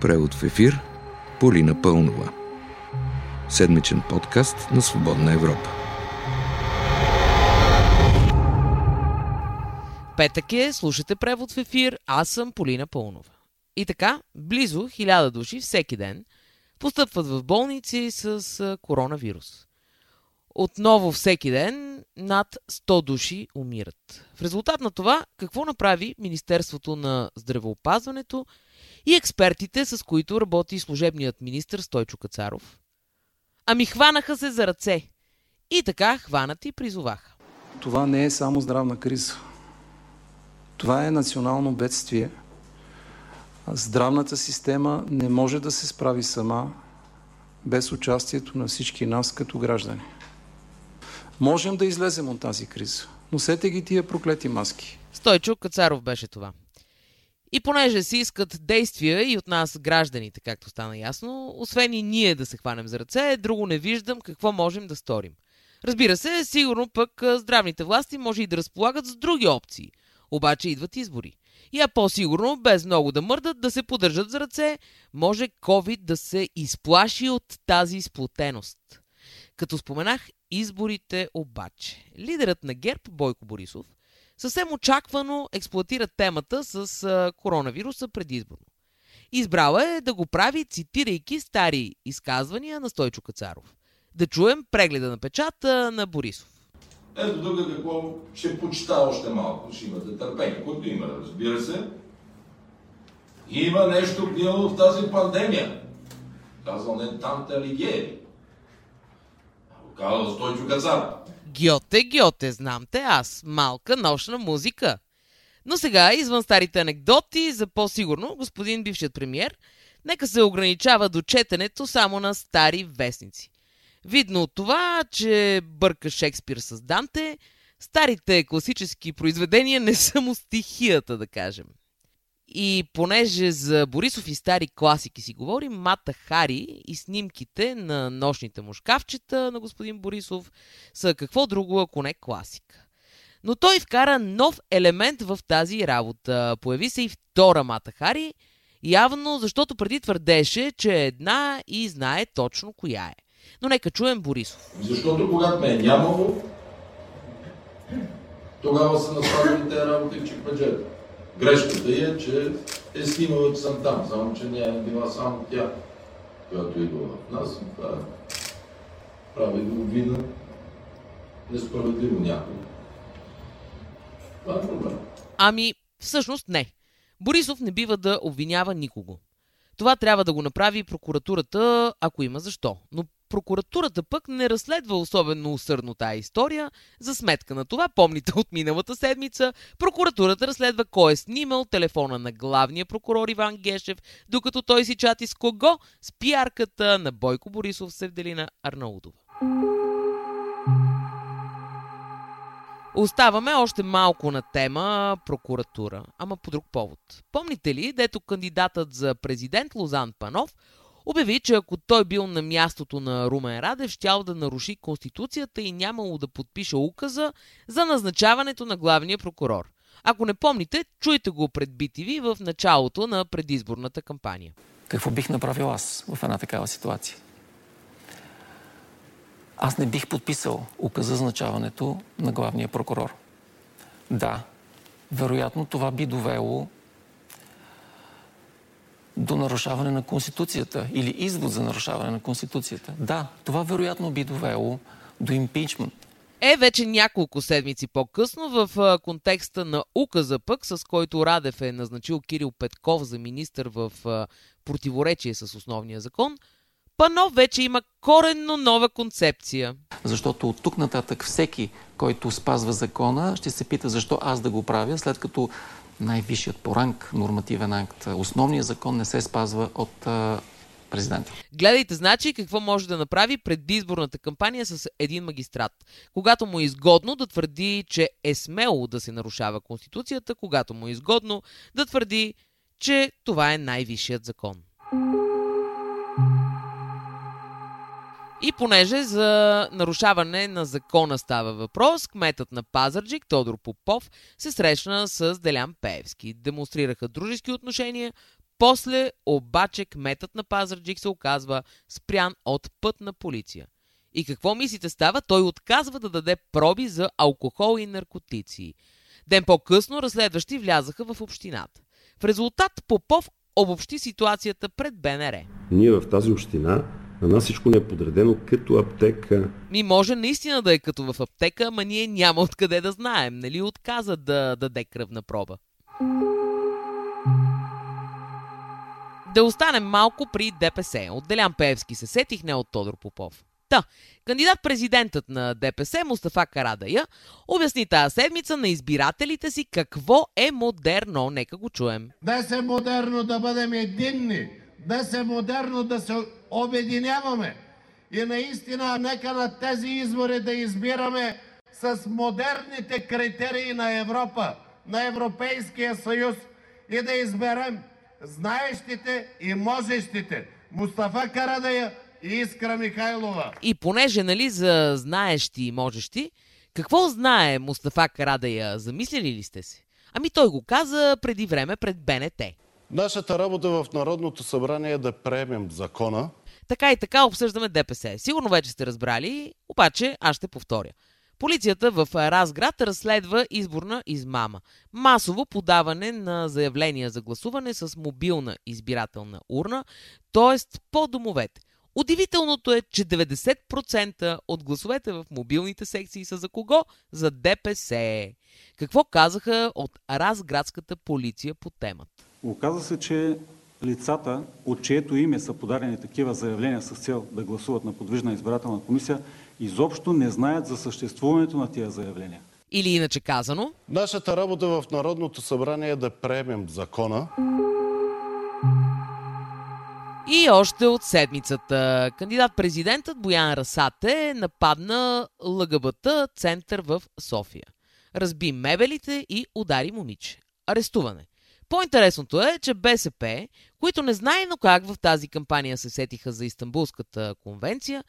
Превод в ефир Полина Пълнова. Седмичен подкаст на Свободна Европа. Петък е, слушате превод в ефир, аз съм Полина Пълнова. И така, близо хиляда души всеки ден постъпват в болници с коронавирус. Отново всеки ден над 100 души умират. В резултат на това, какво направи Министерството на здравеопазването и експертите, с които работи служебният министр Стойчо Кацаров? Ами хванаха се за ръце. И така хванати призоваха. Това не е само здравна криза. Това е национално бедствие. Здравната система не може да се справи сама без участието на всички нас като граждани. Можем да излезем от тази криза. Носете ги тия проклети маски. Стойчо Кацаров беше това. И понеже си искат действия и от нас гражданите, както стана ясно, освен и ние да се хванем за ръце, друго не виждам какво можем да сторим. Разбира се, сигурно пък здравните власти може и да разполагат с други опции. Обаче идват избори. И а по-сигурно, без много да мърдат, да се поддържат за ръце, може COVID да се изплаши от тази сплотеност. Като споменах изборите обаче, лидерът на ГЕРБ Бойко Борисов съвсем очаквано експлуатира темата с коронавируса предизборно. Избрал е да го прави, цитирайки стари изказвания на Стойчо Кацаров. Да чуем прегледа на печата на Борисов. Ето тук какво ще почита още малко. Ще имате търпение, което има, разбира се. Има нещо гнило в тази пандемия. Казал не Танте Алигиери. Казал Стойчо Кацаров. Гьоте, гьоте, знам те аз. Малка нощна музика. Но сега, извън старите анекдоти, за по-сигурно, господин бившият премьер, нека се ограничава до четенето само на стари вестници. Видно от това, че бърка Шекспир с Данте, старите класически произведения не са му стихията, да кажем. И понеже за Борисов и стари класики си говорим, Мата Хари и снимките на нощните му шкафчета на господин Борисов са какво друго, ако не класика. Но той вкара нов елемент в тази работа. Появи се и втора Мата Хари, явно защото преди твърдеше, че е една и знае точно коя е. Но нека чуем Борисов. Защото когато ме е нямало, тогава са направили тези работи в чекмеджета. Грешката е, че е снимала, че съм там, само че не е била само тя, която идва в нас. Това е прави да обвина несправедливо някой. Това е проблем. Ами, всъщност не. Борисов не бива да обвинява никого. Това трябва да го направи прокуратурата, ако има защо. Но прокуратурата пък не разследва особено усърдно тая история. За сметка на това, помните от миналата седмица, прокуратурата разследва кой е снимал телефона на главния прокурор Иван Гешев, докато той си чати с кого? С пиарката на Бойко Борисов Севделина Арнаудова. Оставаме още малко на тема прокуратура, ама по друг повод. Помните ли, дето кандидатът за президент Лозан Панов обяви, че ако той бил на мястото на Румен Радев, щял да наруши Конституцията и нямало да подпише указа за назначаването на главния прокурор. Ако не помните, чуйте го пред BTV в началото на предизборната кампания. Какво бих направил аз в една такава ситуация? Аз не бих подписал указа за назначаването на главния прокурор. Да, вероятно това би довело до нарушаване на Конституцията или извод за нарушаване на Конституцията. Да, това вероятно би довело до импичмент. Е, вече няколко седмици по-късно в контекста на указа пък, с който Радев е назначил Кирил Петков за министър в противоречие с основния закон, Панов вече има коренно нова концепция. Защото от тук нататък всеки, който спазва закона, ще се пита защо аз да го правя, след като най-висшият по ранг нормативен акт, основният закон не се спазва от президента. Гледайте, значи, какво може да направи предизборната кампания с един магистрат. Когато му е изгодно да твърди, че е смело да се нарушава Конституцията, когато му е изгодно да твърди, че това е най-висшият закон. И понеже за нарушаване на закона става въпрос, кметът на Пазарджик Тодор Попов се срещна с Делян Пеевски. Демонстрираха дружески отношения, После обаче кметът на Пазарджик се оказва спрян от пътна полиция. И какво мислите става? Той отказва да даде проби за алкохол и наркотици. Ден по-късно разследващи влязаха в общината. В резултат Попов обобщи ситуацията пред БНР. Ние в тази община на нас всичко не е подредено като аптека. Ми може наистина да е като в аптека, ама ние няма откъде да знаем. Нали отказа да даде кръвна проба. Да останем малко при ДПС. От Делян Пеевски се сетих, не от Тодор Попов. Та, кандидат-президентът на ДПС Мустафа Карадая обясни тази седмица на избирателите си какво е модерно. Нека го чуем. Днес е модерно да бъдем единни. Днес е модерно да се обединяваме. И наистина, нека на тези избори да избираме с модерните критерии на Европа, на Европейския съюз и да изберем знаещите и можещите. Мустафа Карадая и Искра Михайлова. И понеже, нали, за знаещи и можещи, какво знае Мустафа Карадая? Замислили ли сте се? Ами той го каза преди време пред БНТ. Нашата работа в Народното събрание е да приемем закона. Така и така обсъждаме ДПС. Сигурно вече сте разбрали, обаче аз ще повторя. Полицията в Разград разследва изборна измама. Масово подаване на заявления за гласуване с мобилна избирателна урна, т.е. по домовете. Удивителното е, че 90% от гласовете в мобилните секции са за кого? За ДПС. Какво казаха от Разградската полиция по темата? Оказва се, че лицата, от чието име са подадени такива заявления с цел да гласуват на подвижна избирателна комисия, изобщо не знаят за съществуването на тия заявления. Или иначе казано, Нашата работа в Народното събрание е да приемем закона. И още от седмицата кандидат-президентът Боян Расате нападна ЛГБТ център в София. Разби мебелите и удари момиче. Арестуване. По-интересното е, че БСП, които не знаено как в тази кампания се сетиха за Истанбулската конвенция,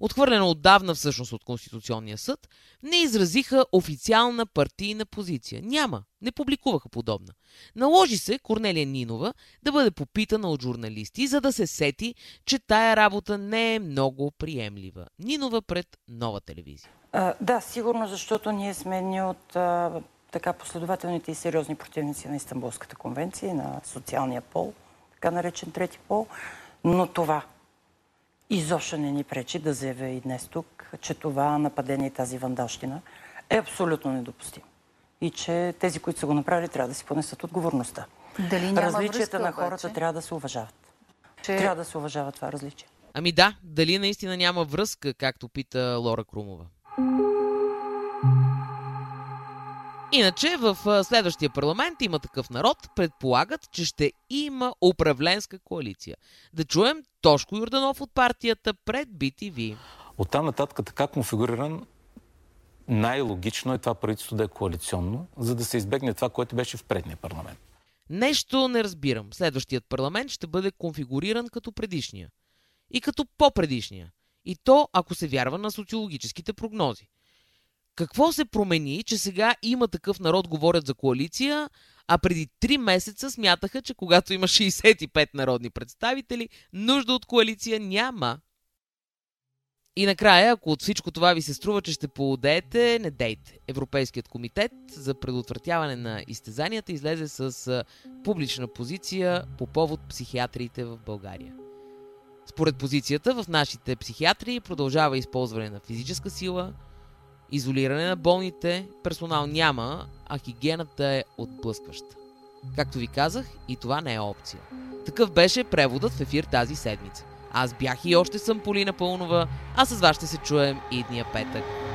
отхвърлена отдавна всъщност от Конституционния съд, не изразиха официална партийна позиция. Няма. Не публикуваха подобна. Наложи се Корнелия Нинова да бъде попитана от журналисти, за да се сети, че тая работа не е много приемлива. Нинова пред нова телевизия. А, да, сигурно, защото ние сме едни от а, така последователните и сериозни противници на Истанбулската конвенция на социалния пол, така наречен трети пол. Но това изобщо не ни пречи да заявя и днес тук, че това нападение и тази вандалщина е абсолютно недопустимо. И че тези, които са го направили, трябва да си понесат отговорността. Дали няма Различията връзка, на хората обаче? трябва да се уважават. Че... Трябва да се уважава това различие. Ами да, дали наистина няма връзка, както пита Лора Крумова. Иначе в следващия парламент има такъв народ, предполагат, че ще има управленска коалиция. Да чуем Тошко Юрданов от партията пред BTV. Оттам нататък така конфигуриран, най-логично е това правителство да е коалиционно, за да се избегне това, което беше в предния парламент. Нещо не разбирам. Следващият парламент ще бъде конфигуриран като предишния. И като по-предишния. И то, ако се вярва на социологическите прогнози. Какво се промени, че сега има такъв народ, говорят за коалиция, а преди 3 месеца смятаха, че когато има 65 народни представители, нужда от коалиция няма. И накрая, ако от всичко това ви се струва, че ще поудеете, не дейте. Европейският комитет за предотвратяване на изтезанията излезе с публична позиция по повод психиатриите в България. Според позицията, в нашите психиатрии продължава използване на физическа сила, изолиране на болните, персонал няма, а хигиената е отблъскваща. Както ви казах, и това не е опция. Такъв беше преводът в ефир тази седмица. Аз бях и още съм Полина Пълнова, а с вас ще се чуем идния петък.